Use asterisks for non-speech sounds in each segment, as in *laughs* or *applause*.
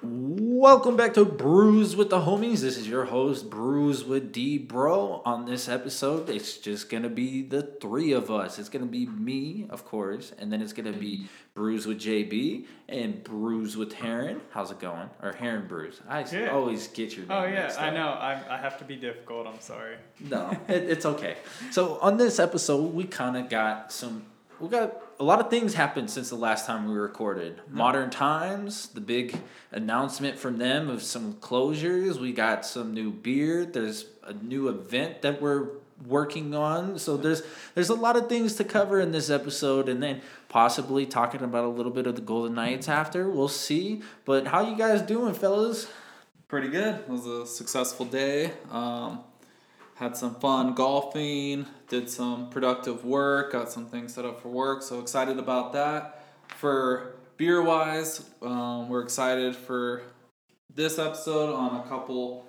Welcome back to Brews with the Homies. This is your host, Brews with D Bro. On this episode, it's just gonna be the three of us. It's gonna be me, of course, and then it's gonna be Brews with JB and Brews with Heron. How's it going? Or Heron Brews. I Good. always get your oh, name. Oh yeah, I know. I I have to be difficult. I'm sorry. No, it, it's okay. So on this episode, we kind of got some. We got a lot of things happened since the last time we recorded. Modern Times, the big announcement from them of some closures. We got some new beer. There's a new event that we're working on. So there's there's a lot of things to cover in this episode, and then possibly talking about a little bit of the Golden Knights after. We'll see. But how you guys doing, fellas? Pretty good. It was a successful day. Um, had some fun golfing, did some productive work, got some things set up for work. So excited about that. For beer wise, um, we're excited for this episode on a couple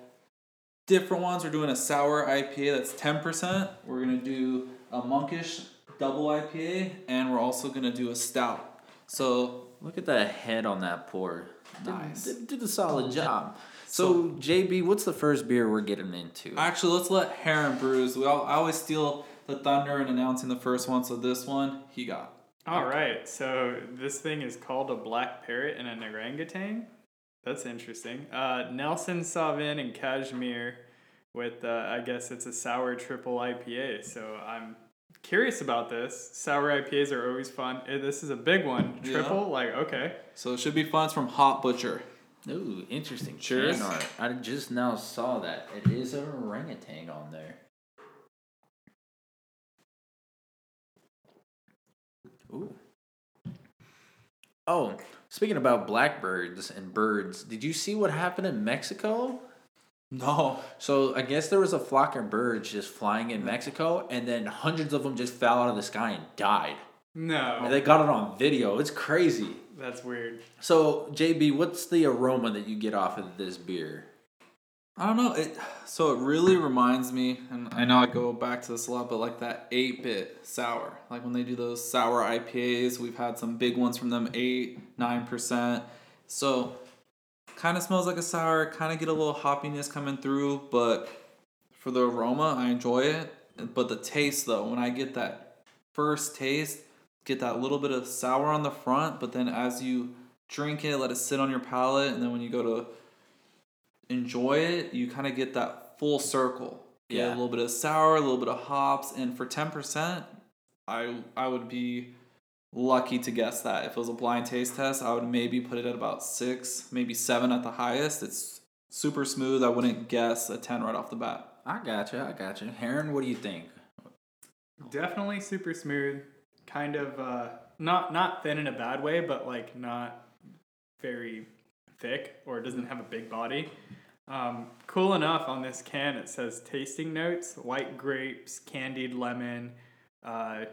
different ones. We're doing a sour IPA that's 10%. We're going to do a monkish double IPA, and we're also going to do a stout. So Look at that head on that pour. Did, Nice. Did, did a solid job. So, JB, what's the first beer we're getting into? Actually, let's let Heron brews. We all, I always steal the thunder in announcing the first one, so this one he got. All right. So this thing is called a black parrot and an orangutan. That's interesting. Uh, Nelson Sauvin and Cashmere with uh, I guess it's a sour triple IPA. So I'm curious about this. Sour IPAs are always fun. Uh, This is a big one. Yeah. Triple, like okay. So it should be fun. It's from Hop Butcher. Ooh, interesting. Cheers. Art. I just now saw that. It is an orangutan on there. Ooh. Oh, speaking about blackbirds and birds, did you see what happened in Mexico? No. So I guess there was a flock of birds just flying in Mexico, and then hundreds of them just fell out of the sky and died. No, And they got it on video. It's crazy. that's weird. So JB, what's the aroma that you get off of this beer? I don't know. It so it really reminds me, and I know I go back to this a lot, but like that eight bit sour. Like when they do those sour IPAs, we've had some big ones from them, eight, nine percent. So kind of smells like a sour. Kind of get a little hoppiness coming through, but for the aroma, I enjoy it. But the taste though, when I get that first taste, get that little bit of sour on the front, but then as you drink it, let it sit on your palate, and then when you go to enjoy it, you kind of get that full circle. Get Yeah. a little bit of sour, a little bit of hops, and for ten percent, I I would be lucky to guess that. If it was a blind taste test, I would maybe put it at about six, maybe seven at the highest. It's super smooth. I wouldn't guess a ten right off the bat. I gotcha, I gotcha. Heron, what do you think? Definitely super smooth. Kind of uh, not not thin in a bad way, but like not very thick or doesn't have a big body. Um, cool enough on this can it says tasting notes: white grapes, candied lemon, uh,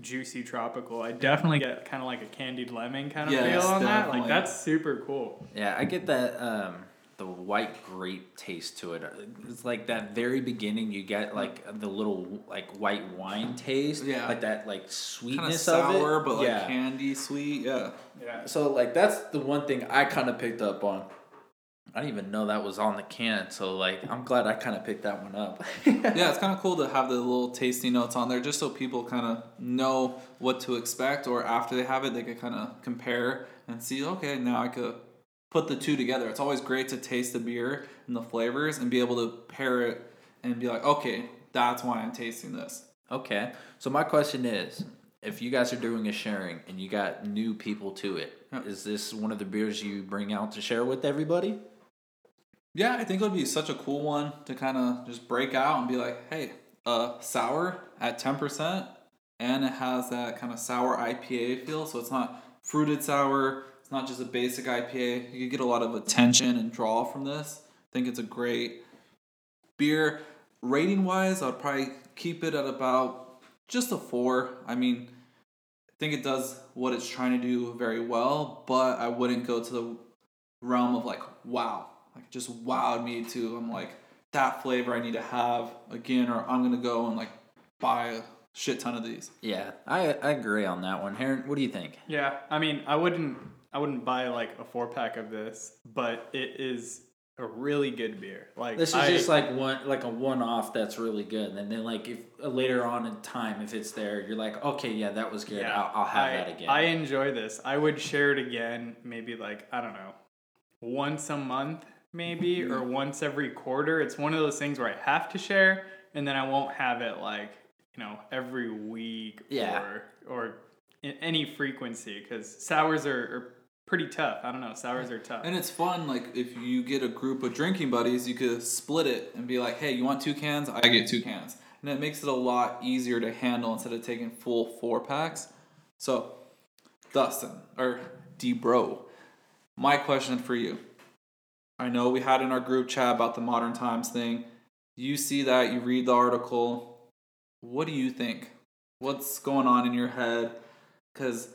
juicy tropical. I definitely get kind of like a candied lemon kind of Yes, feel on that. Like that's super cool. Yeah, I get that um the white grape taste to it. It's like that very beginning you get like the little like white wine taste. Yeah. Like that like Kind of sweetness sour, of it. but like yeah. candy sweet. Yeah. Yeah. So like that's the one thing I kind of picked up on. I didn't even know that was on the can, so like I'm glad I kind of picked that one up. *laughs* yeah, it's kind of cool to have the little tasty notes on there just so people kind of know what to expect, or after they have it, they can kind of compare and see, okay, now I could put the two together. It's always great to taste the beer and the flavors and be able to pair it and be like, okay, that's why I'm tasting this. Okay. So my question is, if you guys are doing a sharing and you got new people to it, is Yeah. this one of the beers you bring out to share with everybody? Yeah, I think it would be such a cool one to kind of just break out and be like, hey, uh, sour at 10%, and it has that kind of sour IPA feel. So it's not fruited sour, it's not just a basic IPA. You get a lot of attention and draw from this. I think it's a great beer. Rating wise, I'd probably keep it at about just a four. I mean, I think it does what it's trying to do very well, but I wouldn't go to the realm of like, wow, like just wowed me to I'm like that flavor I need to have again, or I'm gonna go and like buy a shit ton of these. Yeah, I I agree on that one. Heron, what do you think? Yeah, I mean, I wouldn't I wouldn't buy like a four pack of this, but it is a really good beer. Like This is I, just like one like a one off that's really good, and then like if uh, later on in time if it's there, you're like, okay, yeah, that was good. I'll, I'll have I, that again. I enjoy this. I would share it again, maybe like I don't know, once a month, maybe, or once every quarter. It's one of those things where I have to share, and then I won't have it like you know every week Yeah. or or in any frequency because sours are, are pretty tough. I don't know, sours are tough. And it's fun, like if you get a group of drinking buddies, you could split it and be like, "Hey, you want two cans? I get two cans," and it makes it a lot easier to handle instead of taking full four packs. So, Dustin or D Bro, my question for you. I know we had in our group chat about the modern times thing. You see that, you read the article. What do you think? What's going on in your head? Because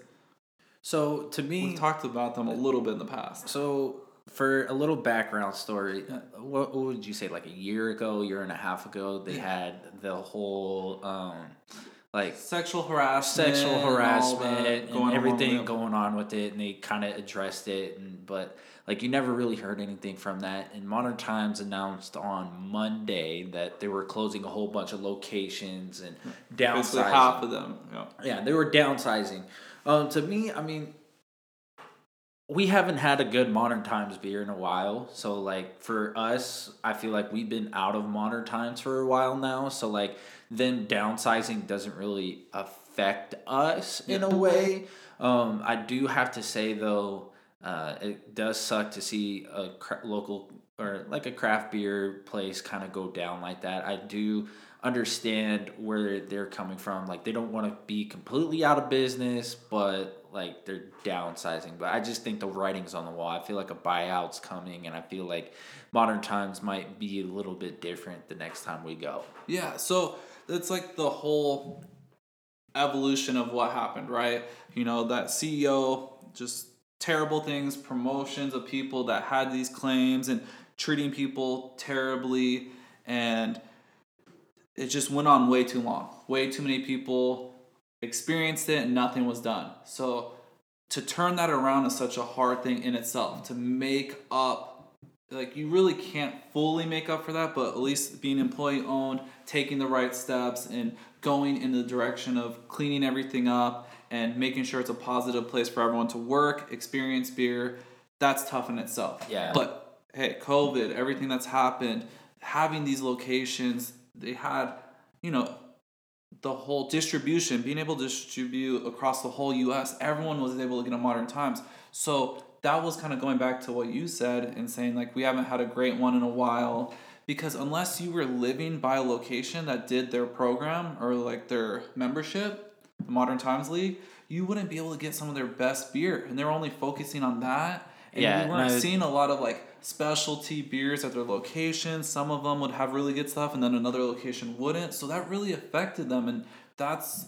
so to me, we've talked about them a little bit in the past. So for a little background story, what, what would you say? Like a year ago, year and a half ago, they had the whole um, like sexual harassment, sexual harassment and, going along everything it. going on with it, and they kind of addressed it. And but like you never really heard anything from that. And Modern Times announced on Monday that they were closing a whole bunch of locations and Basically, downsizing. half of them. Yeah. Yeah, they were downsizing. Um, to me, I mean, we haven't had a good modern times beer in a while. So like for us, I feel like we've been out of modern times for a while now. So like them downsizing doesn't really affect us in a way. Um, I do have to say though, uh, it does suck to see a cra- local or like a craft beer place kind of go down like that. I do understand where they're coming from. Like they don't want to be completely out of business, but like they're downsizing. But I just think the writing's on the wall. I feel like a buyout's coming, and I feel like modern times might be a little bit different the next time we go. Yeah, so it's like the whole evolution of what happened, right? You know, that CEO just terrible things, promotions of people that had these claims and treating people terribly and it just went on way too long. Way too many people experienced it and nothing was done. So to turn that around is such a hard thing in itself. To make up like you really can't fully make up for that, but at least being employee owned, taking the right steps and going in the direction of cleaning everything up and making sure it's a positive place for everyone to work, experience beer, that's tough in itself. Yeah. But hey, COVID, everything that's happened, having these locations, they had, you know, the whole distribution, being able to distribute across the whole US, everyone was able to get a modern times. So that was kind of going back to what you said and saying like we haven't had a great one in a while because unless you were living by a location that did their program or like their membership, the Modern Times League, you wouldn't be able to get some of their best beer and they were only focusing on that. And Yeah, you weren't no, seeing a lot of like specialty beers at their location. Some of them would have really good stuff, and then another location wouldn't. So that really affected them, and that's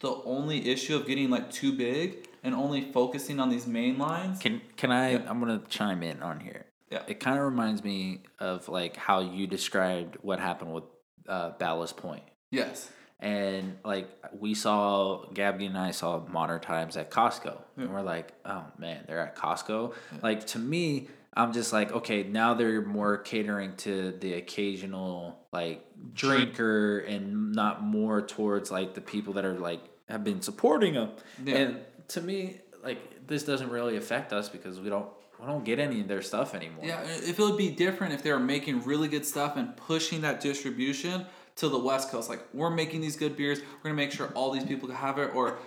the only issue of getting like too big and only focusing on these main lines. Can can I? Yeah. I'm gonna chime in on here. Yeah. It kind of reminds me of like how you described what happened with uh, Ballast Point. Yes. and like we saw Gabby and I saw Modern Times at Costco, Yeah. and we're like, oh man, they're at Costco. Like to me, I'm just like, okay, now they're more catering to the occasional like drinker and not more towards like the people that are like have been supporting them. Yeah. And to me, like this doesn't really affect us because we don't we don't get any of their stuff anymore. Yeah, if it would be different if they were making really good stuff and pushing that distribution to the West Coast. Like, we're making these good beers, we're gonna make sure all these people can have it, or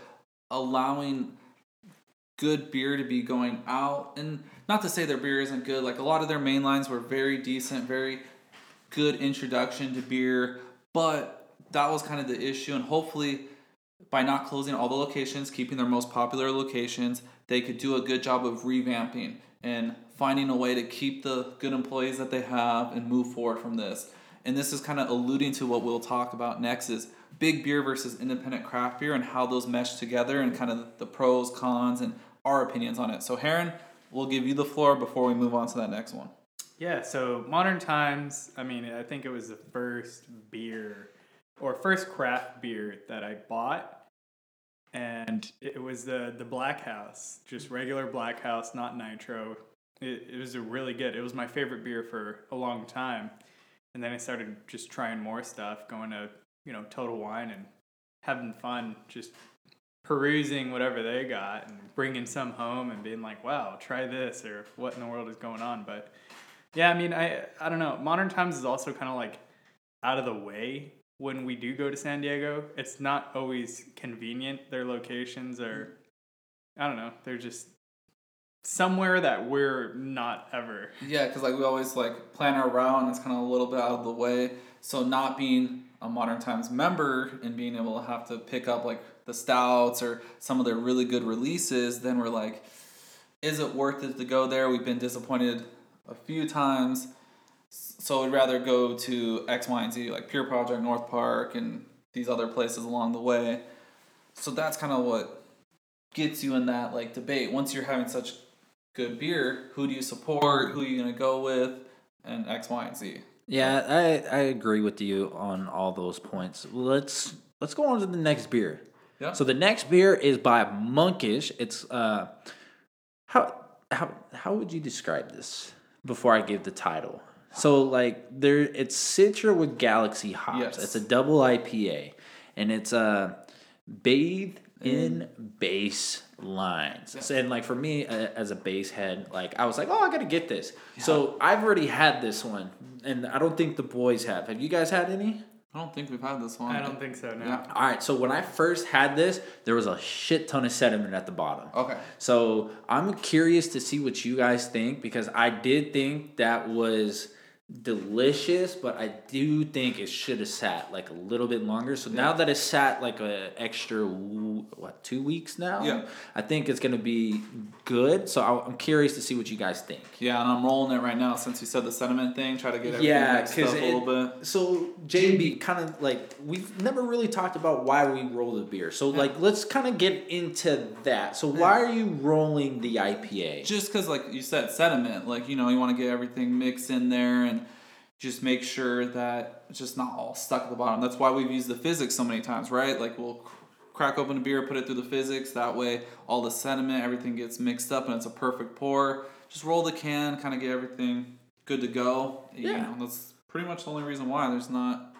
allowing good beer to be going out. And not to say their beer isn't good, like, a lot of their main lines were very decent, very good introduction to beer, but that was kind of the issue. And hopefully, by not closing all the locations, keeping their most popular locations, they could do a good job of revamping and finding a way to keep the good employees that they have and move forward from this. And this is kind of alluding to what we'll talk about next is big beer versus independent craft beer and how those mesh together and kind of the pros, cons, and our opinions on it. So Heron, we'll give you the floor before we move on to that next one. Yeah, so Modern Times, I mean, I think it was the first beer or first craft beer that I bought. and it was the the Black House, just regular Black House, not nitro. It, it was a really good. It was my favorite beer for a long time, and then I started just trying more stuff, going to you know Total Wine and having fun, just perusing whatever they got and bringing some home and being like, wow, try this or what in the world is going on. But yeah, I mean, I I don't know. Modern Times is also kind of like out of the way when we do go to San Diego. It's not always convenient. Their locations are, I don't know, they're just somewhere that we're not ever. Yeah, because like we always like plan our route, and it's kind of a little bit out of the way. So not being a Modern Times member and being able to have to pick up like the stouts or some of their really good releases, then we're like, is it worth it to go there? We've been disappointed a few times, so we'd rather go to X, Y, and Z, like Pure Project, North Park, and these other places along the way. So that's kind of what gets you in that like debate. Once you're having such good beer, who do you support? Who are you gonna go with? And X, Y, and Z. Yeah, I, I agree with you on all those points. Let's let's go on to the next beer. Yeah. So the next beer is by Monkish. It's uh how how how would you describe this before I give the title? So like there it's Citra with Galaxy hops. Yes. It's a double IPA and it's uh bathed in bass lines. So, and like for me uh, as a bass head, like I was like, "Oh, I got to get this." So I've already had this one and I don't think the boys have. Have you guys had any? I don't think we've had this one. I don't think so. No. Yeah. All right, so when I first had this, there was a shit ton of sediment at the bottom. Okay. So I'm curious to see what you guys think because I did think that was delicious, but I do think it should have sat like a little bit longer. So now that it's sat like a extra what two weeks now, Yeah. I think it's gonna be good. So I- I'm curious to see what you guys think. Yeah, and I'm rolling it right now since you said the sentiment thing. Try to get everything Yeah, mixed up because a little bit. So JB, kind of like we've never really talked about why we roll the beer. So like, let's kind of get into that. So why are you rolling the IPA? Just because, like you said, sediment. Like you know, you want to get everything mixed in there and just make sure that it's just not all stuck at the bottom. That's why we've used the physics so many times, right? Like we'll cr- crack open a beer, put it through the physics. That way, all the sediment, everything gets mixed up, and it's a perfect pour. Just roll the can, kind of get everything good to go. You Yeah. know, that's pretty much the only reason why. There's not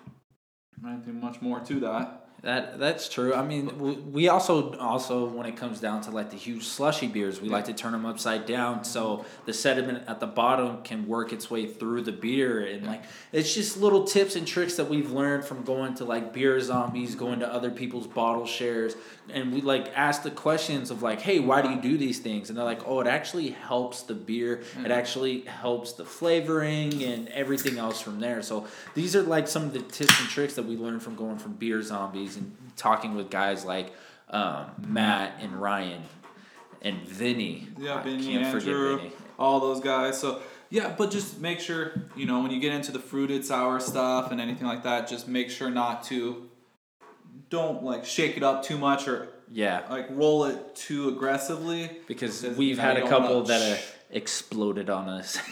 anything much more to that. That that's true. I mean, we, we also also when it comes down to like the huge slushy beers, we like to turn them upside down so the sediment at the bottom can work its way through the beer and like it's just little tips and tricks that we've learned from going to like beer zombies, going to other people's bottle shares, and we like ask the questions of like, hey, why do you do these things? And they're like, oh, it actually helps the beer. It mm. actually helps the flavoring and everything else from there. So these are like some of the tips and tricks that we learned from going from beer zombies and talking with guys like um, Matt and Ryan and Vinny. Yeah, Vinny, can't forget Andrew, Vinny. all those guys. So yeah, but just make sure you know when you get into the fruited sour stuff and anything like that, just make sure not to don't like shake it up too much or Yeah, like roll it too aggressively. because we've had a couple that exploded on us. *laughs*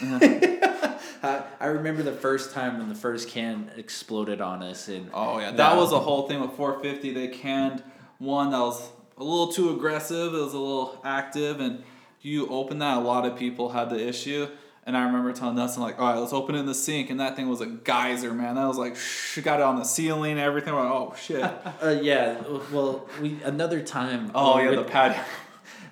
I, I remember the first time when the first can exploded on us, and Oh yeah, that That- was a whole thing with 450. They canned one that was a little too aggressive. It was a little active, and you open that, a lot of people had the issue. And I remember telling Dustin like, "All right, let's open it in the sink," and that thing was a geyser, man. That was like, shh, got it on the ceiling, everything. We're like, oh shit. uh, yeah. Well, we another time. Oh we yeah, the pad.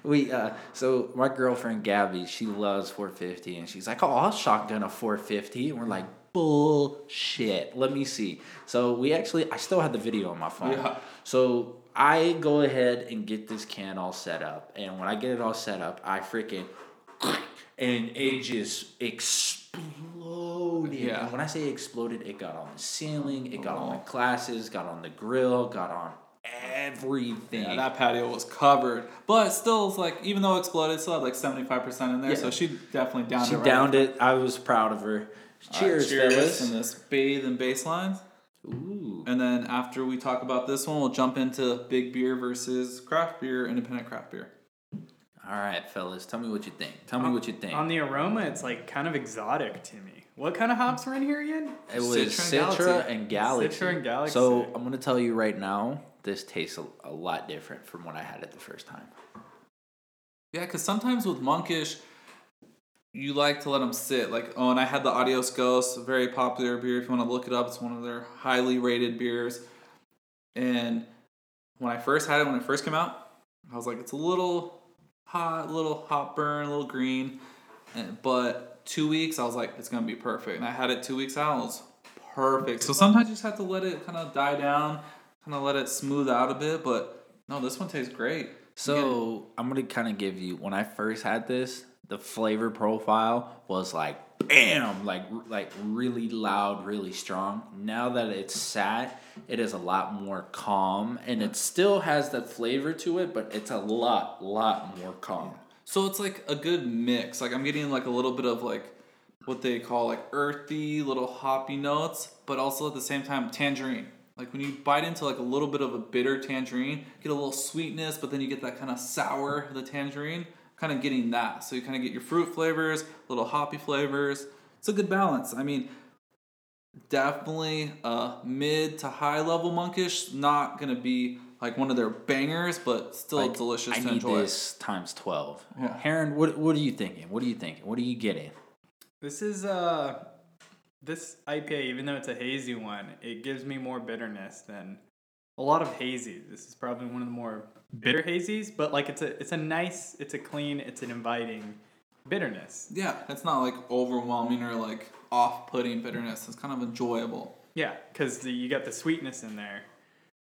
We uh, so my girlfriend Gabby, she loves 450, and she's like, "Oh, I'll shotgun a 450," and we're like, "Bullshit." Let me see. So we actually, I still have the video on my phone. Yeah. So I go ahead and get this can all set up, and when I get it all set up, I freaking and it just exploded. Yeah. And when I say exploded, it got on the ceiling, it got on the glasses, got on the grill, got on everything. Yeah, that patio was covered, but still, it's like even though it exploded, it still had like seventy five percent in there. Yeah. So she definitely downed she it. Right downed it. I was proud of her. All right, Cheers, cheers, fellas. and this bathe and basslines. Ooh. And then after we talk about this one, we'll jump into big beer versus craft beer, independent craft beer. All right, fellas. Tell me what you think. Tell me what you think. On the aroma, it's like kind of exotic to me. What kind of hops were in here again? It was Citra and Citra Galaxy. and Galaxy. Citra and Galaxy. So I'm gonna tell you right now, this tastes a, a lot different from when I had it the first time. Yeah, because sometimes with monkish, you like to let them sit. Like, oh, and I had the Adios Ghost, very popular beer. If you want to look it up, it's one of their highly rated beers. And when I first had it, when it first came out, I was like, it's a little hot, little hot burn, a little green. And, but two weeks, I was like, it's gonna be perfect. And I had it two weeks out, it was perfect. So sometimes you just have to let it kind of die down, kind of let it smooth out a bit. But no, this one tastes great. So I'm gonna kind of give you when I first had this, the flavor profile was like bam, like like really loud, really strong. Now that it's sat, it is a lot more calm, and it still has that flavor to it, but it's a lot, lot more calm. So it's like a good mix. Like I'm getting like a little bit of like what they call like earthy, little hoppy notes, but also at the same time tangerine. Like when you bite into like a little bit of a bitter tangerine, get a little sweetness, but then you get that kind of sour of the tangerine. Kind of getting that. So you kind of get your fruit flavors, little hoppy flavors. It's a good balance. I mean, definitely a mid to high level monkish. Not gonna be like one of their bangers, but still Like, delicious I to need enjoy. this times twelve. Yeah. Heron, what what are you thinking? What are you thinking? What are you getting? This is uh this IPA, even though it's a hazy one, it gives me more bitterness than a lot of hazy. This is probably one of the more bitter hazies, but like it's a it's a nice, it's a clean, it's an inviting bitterness. Yeah, it's not like overwhelming or like off-putting bitterness. It's kind of enjoyable. Yeah, because you got the sweetness in there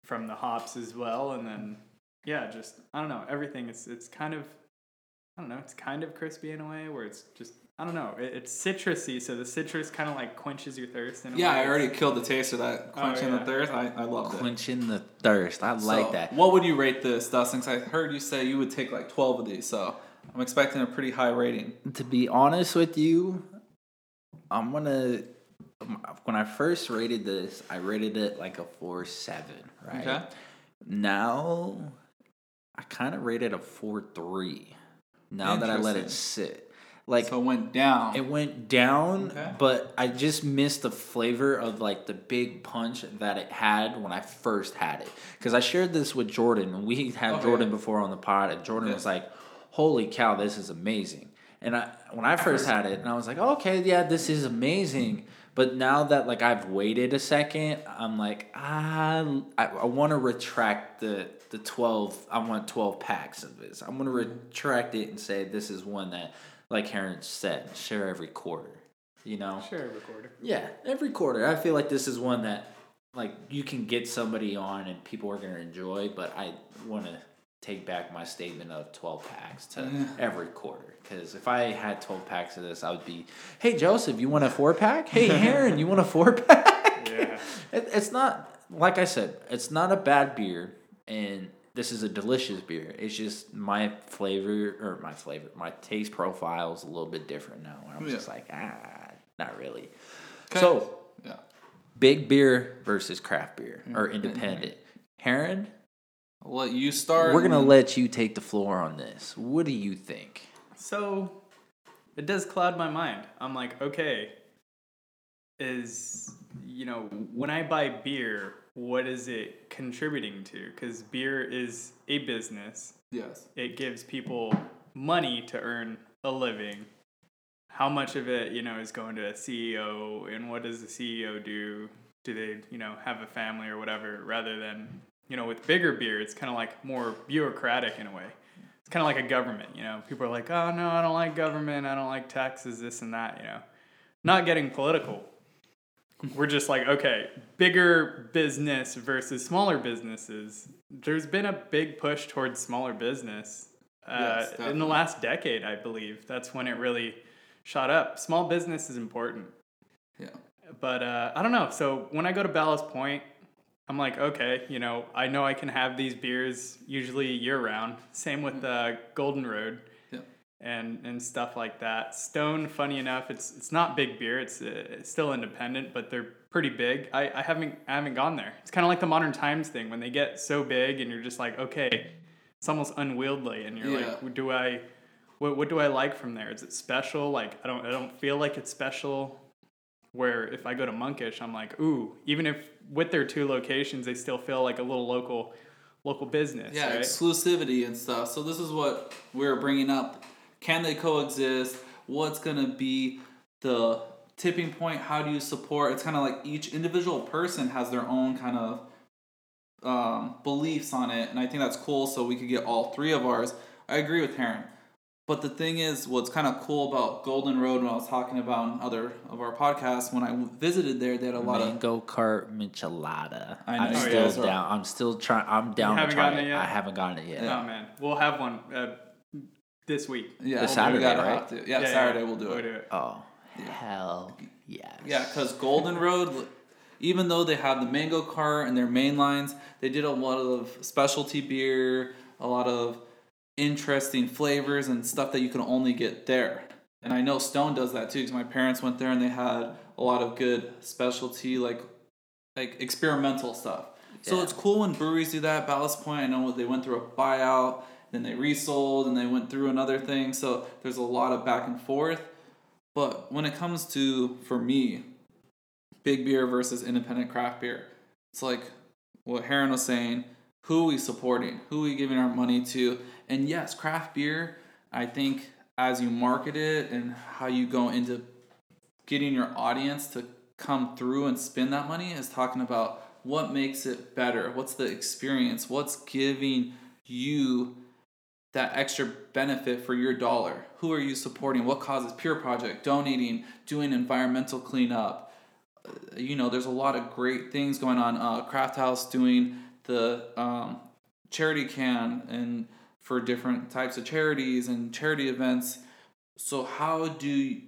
from the hops as well, and then yeah, just I don't know everything. It's it's kind of I don't know. It's kind of crispy in a way where it's just I don't know. It, it's citrusy, so the citrus kind of like quenches your thirst. In a Yeah, way. I already killed the taste of that oh, quenching yeah. the thirst. I, I loved it. Quenching the thirst. I like So, that. What would you rate this, Dustin? 'Cause I heard you say you would take like 12 of these, so I'm expecting a pretty high rating. to be honest with you, I'm gonna. When I first rated this, I rated it like a four seven, right? Okay. Now, I kind of rated a four three. Now that I let it sit, like So it went down. it went down, Okay. but I just missed the flavor of like the big punch that it had when I first had it. Because I shared this with Jordan. We had Okay. Jordan before on the pod, and Jordan Yeah. was like, "Holy cow, this is amazing!" And I when I first had it, and I was like, "Okay, yeah, this is amazing." But now that like I've waited a second, I'm like, ah, I, I want to retract the the twelve. I want twelve packs of this. I'm gonna retract it and say this is one that, like Heron said, share every quarter. You know, share every quarter. yeah, every quarter. I feel like this is one that like you can get somebody on and people are gonna enjoy. But I want to take back my statement of twelve packs to Yeah. every quarter. Because if I had twelve packs of this, I would be, hey Joseph, you want a four pack? Hey *laughs* Heron, you want a four pack? Yeah. *laughs* It, it's not like I said. It's not a bad beer, and this is a delicious beer. It's just my flavor or my flavor, my taste profile is a little bit different now. I'm Yeah. just like ah, not really. So yeah. big beer versus craft beer or Mm, independent. Heron, I'll let you start. we're gonna let you take the floor on this. What do you think? So it does cloud my mind. I'm like, okay, is you know, when I buy beer, what is it contributing to? Because beer is a business. Yes. It gives people money to earn a living. How much of it, you know, is going to a CEO, and what does the CEO do? Do they, you know, have a family or whatever? Rather than, you know, with bigger beer, it's kind of like more bureaucratic in a way it's kind of like a government, you know. People are like, "Oh no, I don't like government. I don't like taxes, this and that," you know. Not getting political. We're just like, okay, bigger business versus smaller businesses. There's been a big push towards smaller business uh, Yes, in the last decade, I believe. That's when it really shot up. Small business is important Yeah. but uh, I don't know. So when I go to Ballast Point, I'm like, okay, you know, I know I can have these beers usually year round. Same with uh, Golden Road. And and stuff like that. Stone, funny enough, it's it's not big beer. It's, uh, it's still independent, but they're pretty big. I, I haven't I haven't gone there. It's kind of like the Modern Times thing when they get so big and you're just like, okay, it's almost unwieldy, and you're Yeah. like, do I? What, what do I like from there? Is it special? Like I don't I don't feel like it's special where if I go to Monkish, I'm like, ooh, even if with their two locations, they still feel like a little local local business. Yeah, right? exclusivity and stuff. So this is what we're bringing up. Can they coexist? What's gonna be the tipping point? How do you support? It's kind of like each individual person has their own kind of um, beliefs on it, and I think that's cool. So we could get all three of ours. I agree with Heron. But the thing is, what's kind of cool about Golden Road, when I was talking about in other of our podcasts, when I visited there, they had a lot of Mango cart michelada. I know. I'm Oh, still yeah. Those are- down. I'm still trying. I'm down to haven't try gotten it. it yet? I haven't gotten it yet. Yeah. Oh man, we'll have one uh, this week. yeah, This we Saturday, gotta right? to- Yeah, Saturday we'll do We'll it. do it. Oh, hell yes. Yeah, because Golden Road, even though they have the mango cart and their main lines, they did a lot of specialty beer, a lot of interesting flavors and stuff that you can only get there. And I know Stone does that too, because my parents went there and they had a lot of good specialty, like like experimental stuff. So it's cool when breweries do that. Ballast Point, I know they went through a buyout, then they resold, and they went through another thing. So there's a lot of back and forth. But when it comes to, for me, big beer versus independent craft beer, it's like what Heron was saying who are we supporting? Who are we giving our money to? And yes, craft beer, I think as you market it and how you go into getting your audience to come through and spend that money is talking about what makes it better. What's the experience? What's giving you that extra benefit for your dollar? Who are you supporting? What causes? Pure Project, donating, doing environmental cleanup. Uh, You know, there's a lot of great things going on. Uh, Craft House doing the um, charity can and for different types of charities and charity events. So how do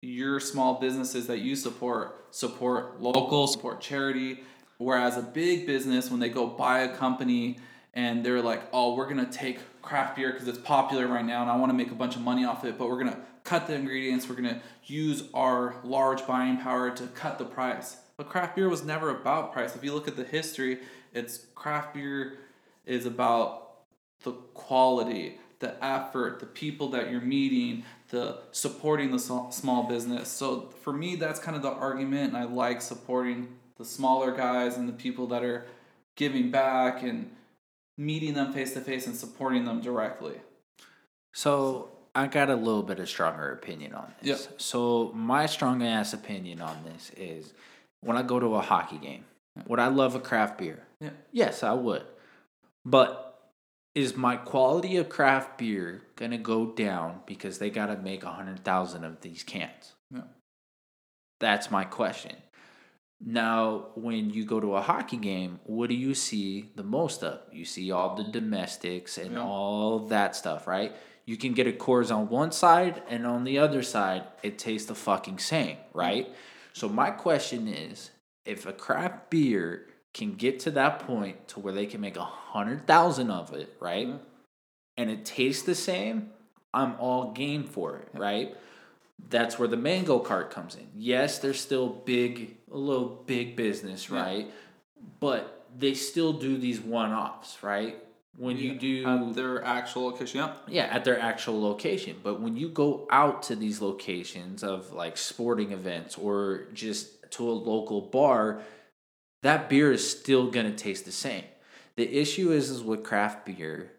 your small businesses that you support support local, support charity? Whereas a big business, when they go buy a company and they're like, oh, we're gonna take craft beer because it's popular right now and I want to make a bunch of money off it, but we're gonna cut the ingredients, we're gonna use our large buying power to cut the price. But craft beer was never about price. If you look at the history, it's craft beer is about the quality, the effort, the people that you're meeting, the supporting the small business. So for me, that's kind of the argument, and I like supporting the smaller guys and the people that are giving back and meeting them face to face and supporting them directly. So I got a little bit of stronger opinion on this. Yep. So my strong ass opinion on this is when I go to a hockey game, would I love a craft beer? Yeah. Yes, I would. But is my quality of craft beer gonna go down because they gotta make a hundred thousand of these cans? No. That's my question. Now, when you go to a hockey game, what do you see the most of? You see all the domestics and Yeah. all that stuff, right? You can get a Coors on one side, and on the other side, it tastes the fucking same, right? So my question is, if a craft beer can get to that point to where they can make a hundred thousand of it, right? Yeah. And it tastes the same, I'm all game for it, right? That's where the mango cart comes in. Yes, they're still big, a little big business, Yeah. right? But they still do these one offs, right? When you do At their actual location, yeah. yeah, at their actual location. But when you go out to these locations of like sporting events or just to a local bar, that beer is still gonna taste the same. The issue is is with craft beer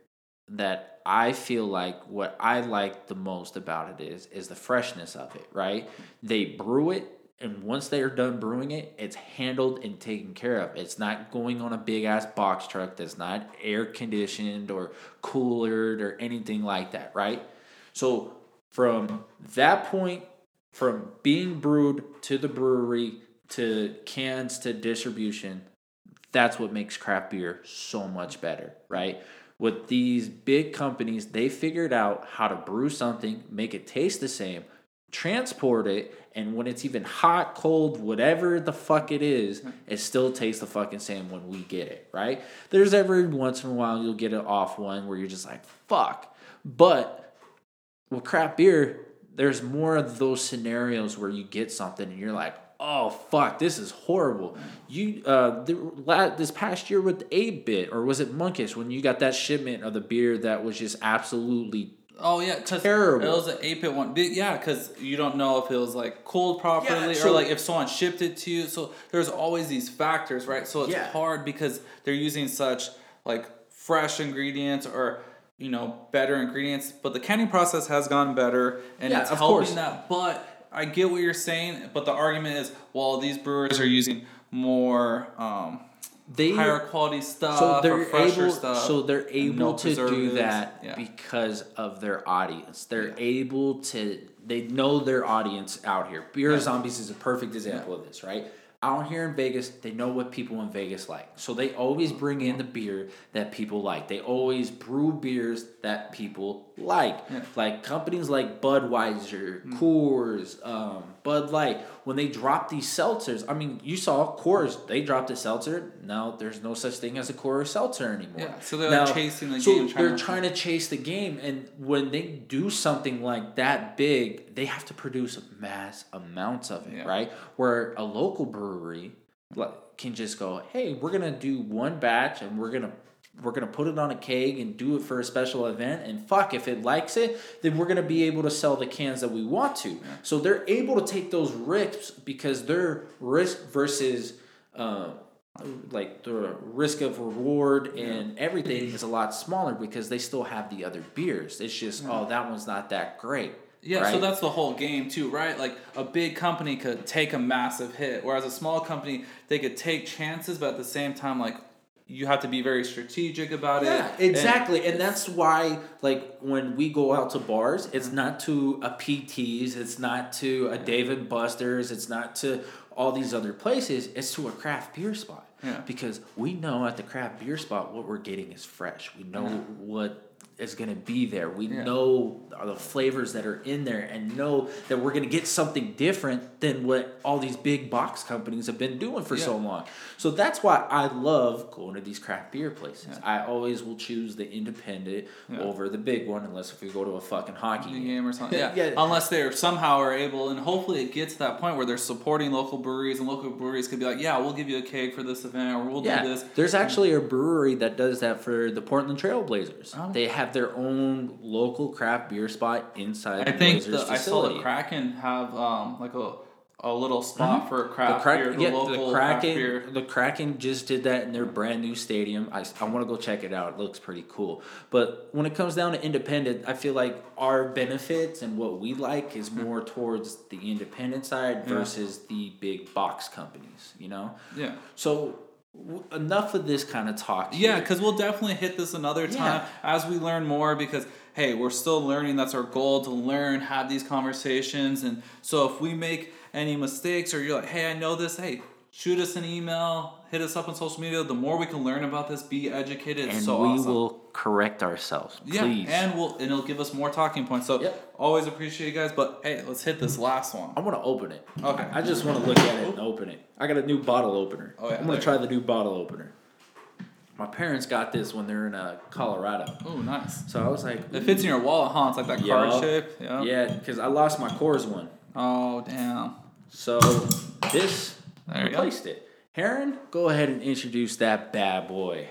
that I feel like what I like the most about it is is the freshness of it, right? They brew it and once they are done brewing it, it's handled and taken care of. It's not going on a big ass box truck that's not air conditioned or coolered or anything like that, right? So from that point, from being brewed to the brewery to cans to distribution, that's what makes craft beer so much better, right? With these big companies, they figured out how to brew something, make it taste the same, transport it, and when it's even hot, cold, whatever the fuck it is, hmm. it still tastes the fucking same when we get it, right? There's every once in a while you'll get an off one where you're just like, fuck. But with crap beer, there's more of those scenarios where you get something and you're like, oh fuck, this is horrible. You uh, the, la- this past year with eight bit or was it Monkish when you got that shipment of the beer that was just absolutely Oh yeah, Terrible. It was an eight bit one. Yeah, because you don't know if it was like cooled properly so- or like if someone shipped it to you. So there's always these factors, right? So it's Yeah. hard because they're using such like fresh ingredients or you know better ingredients. But the canning process has gotten better, and Yeah, it's of helping course. that. But I get what you're saying. But the argument is, well, these brewers are using more. Um, They higher quality stuff so or they're fresher able stuff. so they're able no to do that Yeah. because of their audience they're able to they know their audience out here beer Yeah. zombies is a perfect example of this right out here in vegas they know what people in vegas like so they always bring in the beer that people like they always brew beers that people like Yeah. like companies like budweiser Mm. coors um, bud light when they drop these seltzers i mean you saw coors they dropped a seltzer. Now there's no such thing as a coors seltzer anymore. Yeah, so they're, like, chasing the so game, trying they're to- trying to chase the game and when they do something like that big they have to produce mass amounts of it Yeah. right? Where a local brewery can just go hey we're gonna do one batch and we're gonna we're gonna put it on a keg and do it for a special event and fuck if it likes it then we're gonna be able to sell the cans that we want to. So they're able to take those risks because their risk versus uh, like the risk of reward and everything is a lot smaller because they still have the other beers. It's just oh that one's not that great Yeah, so that's the whole game too, right? Like a big company could take a massive hit, whereas a small company they could take chances, but at the same time, like you have to be very strategic about Yeah, it. And- exactly. And, that's why, like, when we go out to bars, it's mm-hmm. not to a PT's, it's not to a Dave & Buster's, it's not to all these other places, it's to a craft beer spot. Yeah. Because we know at the craft beer spot what we're getting is fresh. We know Yeah. what is going to be there. We Yeah. know the flavors that are in there and know that we're going to get something different than what all these big box companies have been doing for so long. So that's why I love going to these craft beer places. I always will choose the independent Yeah. over the big one unless if we go to a fucking hockey game. game or something. *laughs* Yeah. Yeah. Unless they're somehow are able, and hopefully it gets to that point where they're supporting local breweries, and local breweries could be like, yeah, we'll give you a keg for this event, or we'll Yeah, do this. there's actually a brewery that does that for the Portland Trailblazers. Oh. They have their own local craft beer spot inside I the think the, I saw the Kraken have um like a a little spot for The craft Kraken, beer, the yeah, local the Kraken, beer. the Kraken just did that in their brand new stadium. I, I want to go check it out. It looks pretty cool. But when it comes down to independent, I feel like our benefits and what we like is more towards the independent side Hmm. Yeah. versus the big box companies. You know. Yeah. So enough of this kind of talk. Yeah, because we'll definitely hit this another time Yeah. as we learn more. Because hey, we're still learning. That's our goal to learn, have these conversations, and so if we make any mistakes or you're like, hey, I know this, hey, shoot us an email, hit us up on social media. The more we can learn about this, be educated. And so we awesome. will correct ourselves. Yeah, Please. and we'll and it'll give us more talking points. So Yep. always appreciate you guys. But hey, let's hit this last one. I want to open it. Okay. I just want to look at it and open it. I got a new bottle opener. Oh, yeah, I'm gonna try the new bottle opener. My parents got this when they're in uh, Colorado, Oh, nice. so I was like, It fits in your wallet, huh? It's like that card Yup. shape. Yeah. yeah, because I lost my Coors one, Oh damn. so this There you go. replaced it. Heron, go ahead and introduce that bad boy.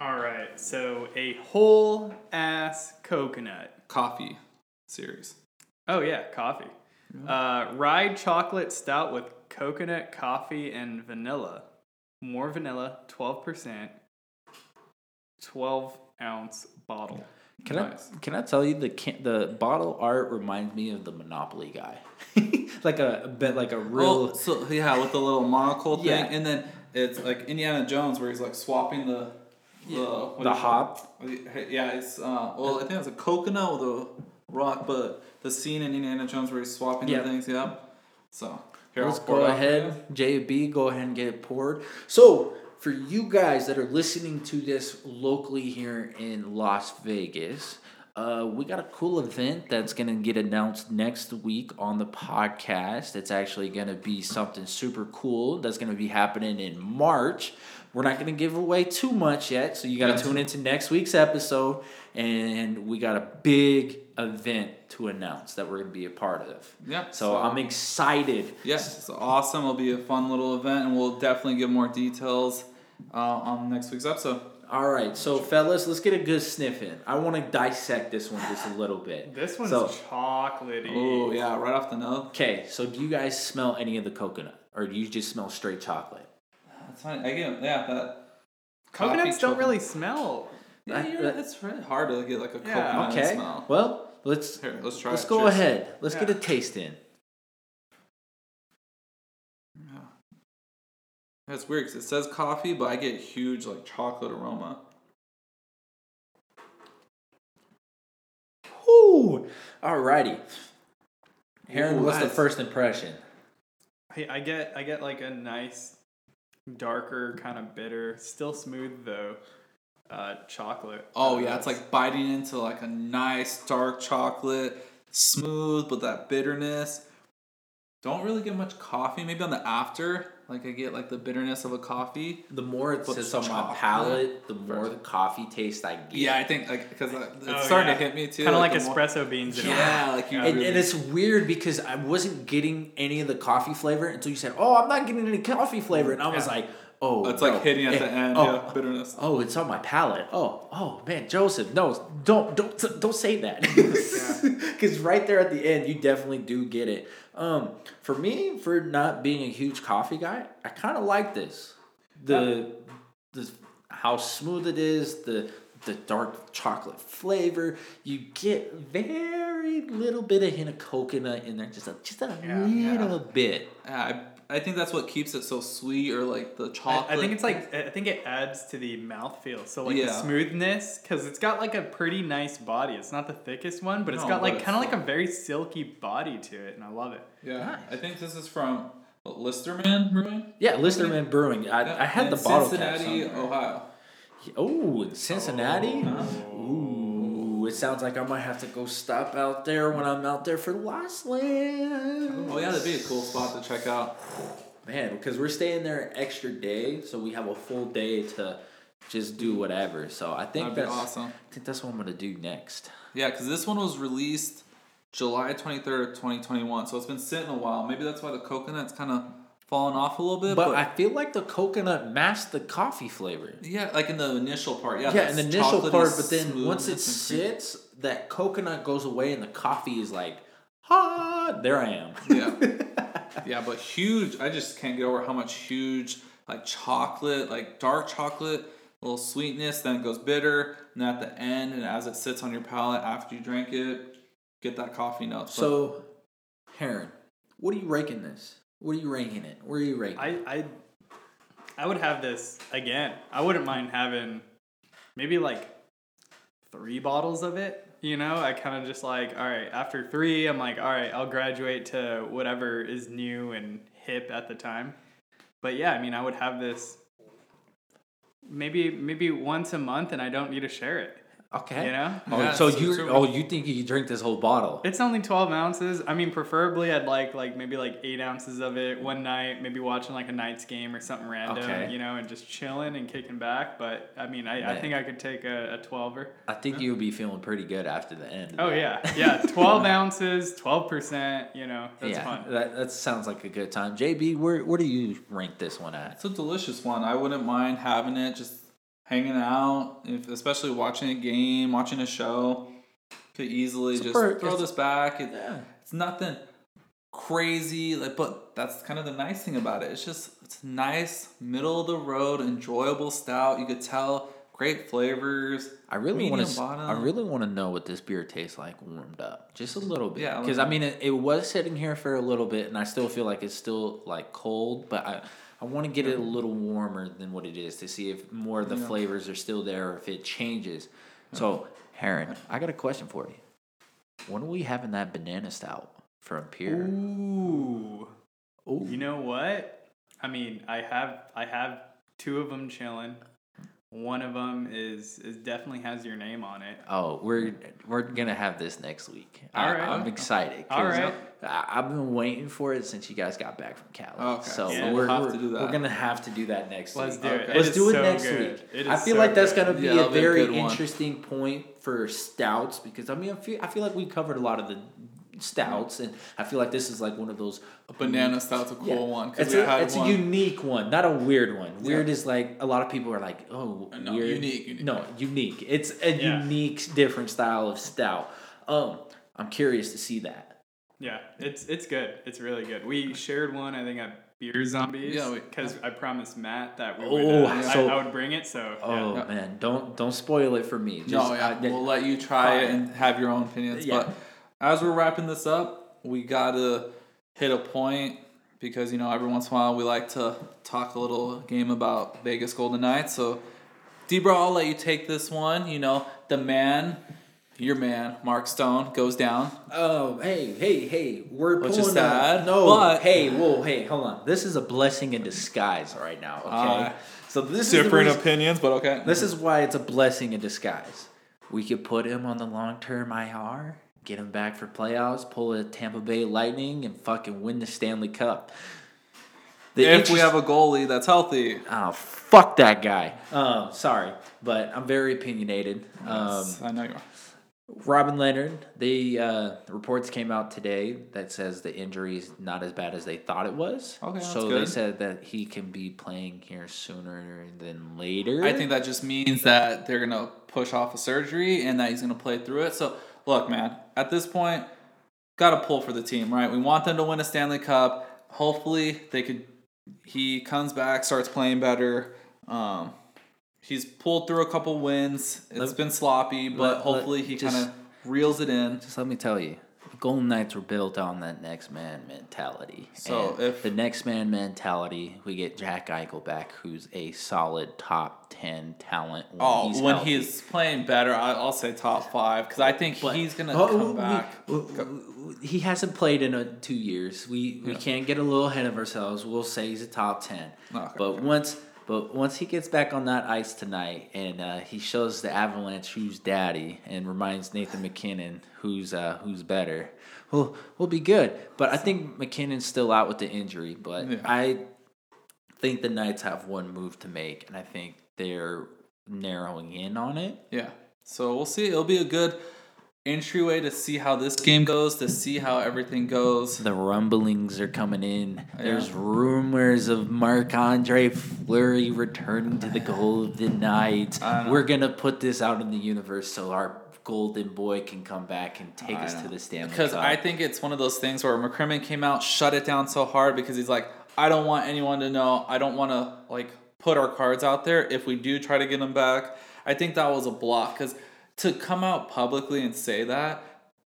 All right, so a whole ass coconut. Coffee series. Oh yeah, coffee. Uh, rye chocolate stout with coconut, coffee, and vanilla. More vanilla, twelve percent. Twelve ounce bottle. Can Nice. I can I tell you the can, the bottle art reminds me of the Monopoly guy, *laughs* like a, a bit like a real. Well, so yeah, with the little monocle thing, Yeah. and then it's like Indiana Jones where he's like swapping the the the hop. it? Yeah, it's uh, well, I think it's a coconut with a rock, but the scene in Indiana Jones where he's swapping Yeah. the things. Yeah. So here, Let's go it out for you. ahead, JB. Go ahead and get it poured. So, for you guys that are listening to this locally here in Las Vegas, uh, we got a cool event that's going to get announced next week on the podcast. It's actually going to be something super cool that's going to be happening in March. We're not going to give away too much yet, so you got to Yes. tune into next week's episode. And we got a big event to announce that we're going to be a part of. Yeah, So, so- I'm excited. Yes, it's awesome. It'll be a fun little event, and we'll definitely give more details uh, on next week's episode. All right, so fellas, let's get a good sniff in. I want to dissect this one just a little bit. *sighs* This one's So- chocolatey. Oh yeah, right off the nose. Okay, so do you guys smell any of the coconut, or do you just smell straight chocolate? That's fine. I get yeah that. Coconuts don't chocolate- really smell. Yeah, That- you're, that- it's really hard to get like a Yeah. coconut Okay. smell. Well, let's Here, let's try. let's it. go Cheers. ahead. Let's get a taste in. That's weird because it says coffee, but I get huge like chocolate aroma. Whoo! Alrighty. Heron, Ooh, what's the that's- first impression? I, I get I get like a nice, darker kind of bitter, still smooth though, uh, chocolate. Oh Uh, yeah, it's like biting into like a nice dark chocolate, smooth but that bitterness. Don't really get much coffee. Maybe on the after, like I get like the bitterness of a coffee. The more it But sits on my palate, the more the coffee taste I get. Yeah, I think like because it's Oh, starting yeah. to hit me too. kind of like, the more- espresso beans. in a way. Yeah, like you Yeah. And, really- and it's weird because I wasn't getting any of the coffee flavor until you said, "Oh, I'm not getting any coffee flavor," and I was Yeah. like, "Oh, it's no. like hitting at Eh, the end. Oh, yeah, bitterness. oh, it's on my palate. Oh, oh man, Joseph, no, don't, don't, don't say that, *laughs* because right there at the end, you definitely do get it. Um, for me, for not being a huge coffee guy, I kind of like this. The, the how smooth it is, the the dark chocolate flavor. You get very little bit of hint of coconut in there, just a just a Yeah, little bit. Yeah, I, I think that's what keeps it so sweet, or like the chocolate. I, I think it's like I think it adds to the mouthfeel. So like Yeah. the smoothness, because it's got like a pretty nice body. It's not the thickest one, but it's No, got but like kind of like a very silky body to it, and I love it. Yeah, Nice. I think this is from Listerman Brewing. Yeah, Listerman Brewing. I, Yeah, I had in the bottle cap Cincinnati. Ohio. Oh, in Cincinnati? Oh. Ooh, it sounds like I might have to go stop out there when I'm out there for Lost Land. Oh yeah, that'd be a cool spot to check out. Man, because we're staying there an extra day, so we have a full day to just do whatever. So I think That'd that's awesome. I think that's what I'm gonna do next. Yeah, because this one was released July twenty third, twenty twenty one. So it's been sitting a while. Maybe that's why the coconut's kind of fallen off a little bit. But, But, I feel like the coconut masked the coffee flavor. yeah, like in the initial part. Yeah, Yeah, in the initial part, but then once it and cream. sits, that coconut goes away and the coffee is like, ah, there I am. yeah, *laughs* yeah, but huge. I just can't get over how much huge like chocolate, like dark chocolate, little sweetness. Then it goes bitter, and at the end, and as it sits on your palate after you drink it, get that coffee note. So, Heron, what are you ranking this? What are you ranking it? Where are you ranking? I I I would have this again. I wouldn't mind having maybe like three bottles of it. You know, I kind of just like, all right, after three, I'm like, all right, I'll graduate to whatever is new and hip at the time. But yeah, I mean, I would have this maybe maybe once a month, and I don't need to share it. Okay. You know, Oh, Yeah, so so- you so- oh you think you drink this whole bottle? it's only twelve ounces. I mean, preferably I'd like like maybe like eight ounces of it one night, maybe watching like a Knights game or something random, Okay. you know, and just chilling and kicking back. But I mean, I, I think I could take a, a twelver. I think you'll be feeling pretty good after the end. Oh that. yeah, yeah, *laughs* twelve ounces, twelve percent. You know, that's yeah, fun. that that sounds like a good time. JB, where where do you rank this one at? It's a delicious one. I wouldn't mind having it, just hanging out, if, especially watching a game, watching a show. Could easily It's just per- throw it's- this back. It, Yeah. It's nothing crazy, like, but that's kind of the nice thing about it. It's just it's nice, middle of the road, enjoyable stout. You could tell great flavors. I really want to. I really want to know what this beer tastes like warmed up, just a little bit. Yeah, because like- I mean, it, it was sitting here for a little bit, and I still feel like it's still like cold, but I. I want to get it a little warmer than what it is to see if more of the Yeah. flavors are still there or if it changes. So, Heron, I got a question for you. When are we having that banana stout from Pure? Ooh, Ooh. you know what? I mean, I have I have two of them chilling. One of them is is definitely has your name on it. Oh, we're we're gonna have this next week. I, All right. I'm excited. All right. I, I've been waiting for it since you guys got back from Cali. Okay. So Yeah. we're, We'll we're, to do that. we're gonna have to do that next Let's week. do it. Okay. It Let's is do it so next good. week. It I feel so like that's gonna be Yeah, a that'll be a very one. interesting point for stouts because I mean I feel I feel like we covered a lot of the stouts and I feel like this is like one of those A banana stout's a cool yeah. one. 'cause It's a it's one. a unique one, not a weird one. Weird Yeah. is like a lot of people are like, oh, No, weird. unique, unique. No, unique. It's a Yeah. unique, different style of stout. Um, I'm curious to see that. Yeah, it's it's good. It's really good. We shared one, I think, at beer zombies. Yeah, because I promised Matt that we Oh, would, uh, so- I, I would bring it. So Oh yeah. man, don't don't spoil it for me. Just, no, yeah, I- we'll let you try it and have your own opinions. Yeah. But as we're wrapping this up, we gotta hit a point because you know every once in a while we like to talk a little game about Vegas Golden Knights. So, Debra, I'll let you take this one. You know, the man, your man, Mark Stone, goes down. Oh, hey, hey, hey, we're Which pulling is sad, a, no, but- hey, whoa, hey, hold on. This is a blessing in disguise right now. Okay, Uh, so this is Different reason- opinions, but okay. This is why it's a blessing in disguise. We could put him on the long term IR, get him back for playoffs, pull a Tampa Bay Lightning, and fucking win the Stanley Cup. The if we have a goalie that's healthy. oh fuck that guy. Um, sorry, but I'm very opinionated. Um, I know you are. Robin Lehner, the uh, reports came out today that says the injury is not as bad as they thought it was. Okay, so they said that he can be playing here sooner than later. I think that just means that they're gonna push off a surgery and that he's gonna play through it. So look, man, at this point, gotta pull for the team, right? We want them to win a Stanley Cup. Hopefully, they could. He comes back, starts playing better. Um, he's pulled through a couple wins. It's Let- been sloppy, but let- let- hopefully he kind of reels it in. Just let me tell you, Golden Knights were built on that next man mentality. So And if- the next man mentality, we get Jack Eichel back, who's a solid top ten talent. When Oh, he's when healthy. he's playing better, I'll say top five because I think But- he's gonna Oh, come we- back. we- he hasn't played in a, two years. We we Yeah. can't get a little ahead of ourselves. We'll say he's a top ten. Okay, but okay. once but once he gets back on that ice tonight and uh, he shows the Avalanche who's daddy and reminds Nathan MacKinnon who's uh, who's better, we'll we'll be good. But I think MacKinnon's still out with the injury. But Yeah. I think the Knights have one move to make, and I think they're narrowing in on it. Yeah. So we'll see. It'll be a good entryway to see how this game goes, to see how everything goes. The rumblings are coming in. There's rumors of Marc Andre Fleury returning to the Golden Knights. We're gonna put this out in the universe so our golden boy can come back and take I us know. to the Stanley Because. I think it's one of those things where McCrimmon came out, shut it down so hard because he's like, I don't want anyone to know. I don't want to like put our cards out there. If we do try to get him back, I think that was a block because to come out publicly and say that,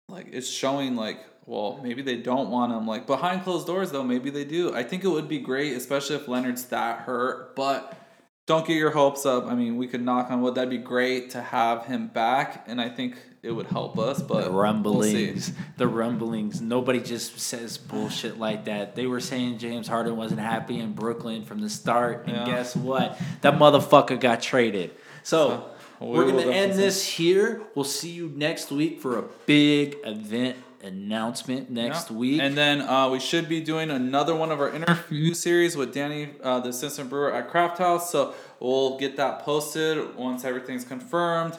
like, it's showing like, well, maybe they don't want him. Like behind closed doors, though, maybe they do. I think it would be great, especially if Lehner's that hurt. But don't get your hopes up. I mean, we could knock on wood. That'd be great to have him back, and I think it would help us. But the we'll see. rumblings, the rumblings. Nobody just says bullshit like that. They were saying James Harden wasn't happy in Brooklyn from the start, and Yeah. guess what? That motherfucker got traded. So, we we're gonna end this here. We'll see you next week for a big event announcement next Yeah. week. And then uh, we should be doing another one of our interview series with Danny, uh, the assistant brewer at Craft House. So we'll get that posted once everything's confirmed.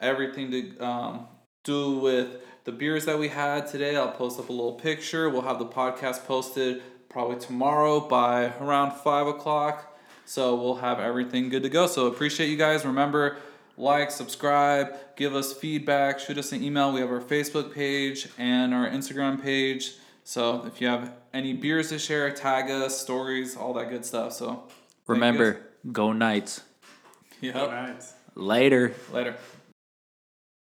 Everything to um, do with the beers that we had today. I'll post up a little picture. We'll have the podcast posted probably tomorrow by around five o'clock. So we'll have everything good to go. So appreciate you guys. Remember, like, subscribe, give us feedback, shoot us an email. We have our Facebook page and our Instagram page. So if you have any beers to share, tag us, stories, all that good stuff. So Remember, go Knights. guys. Go Yep. Knights. Later. Later.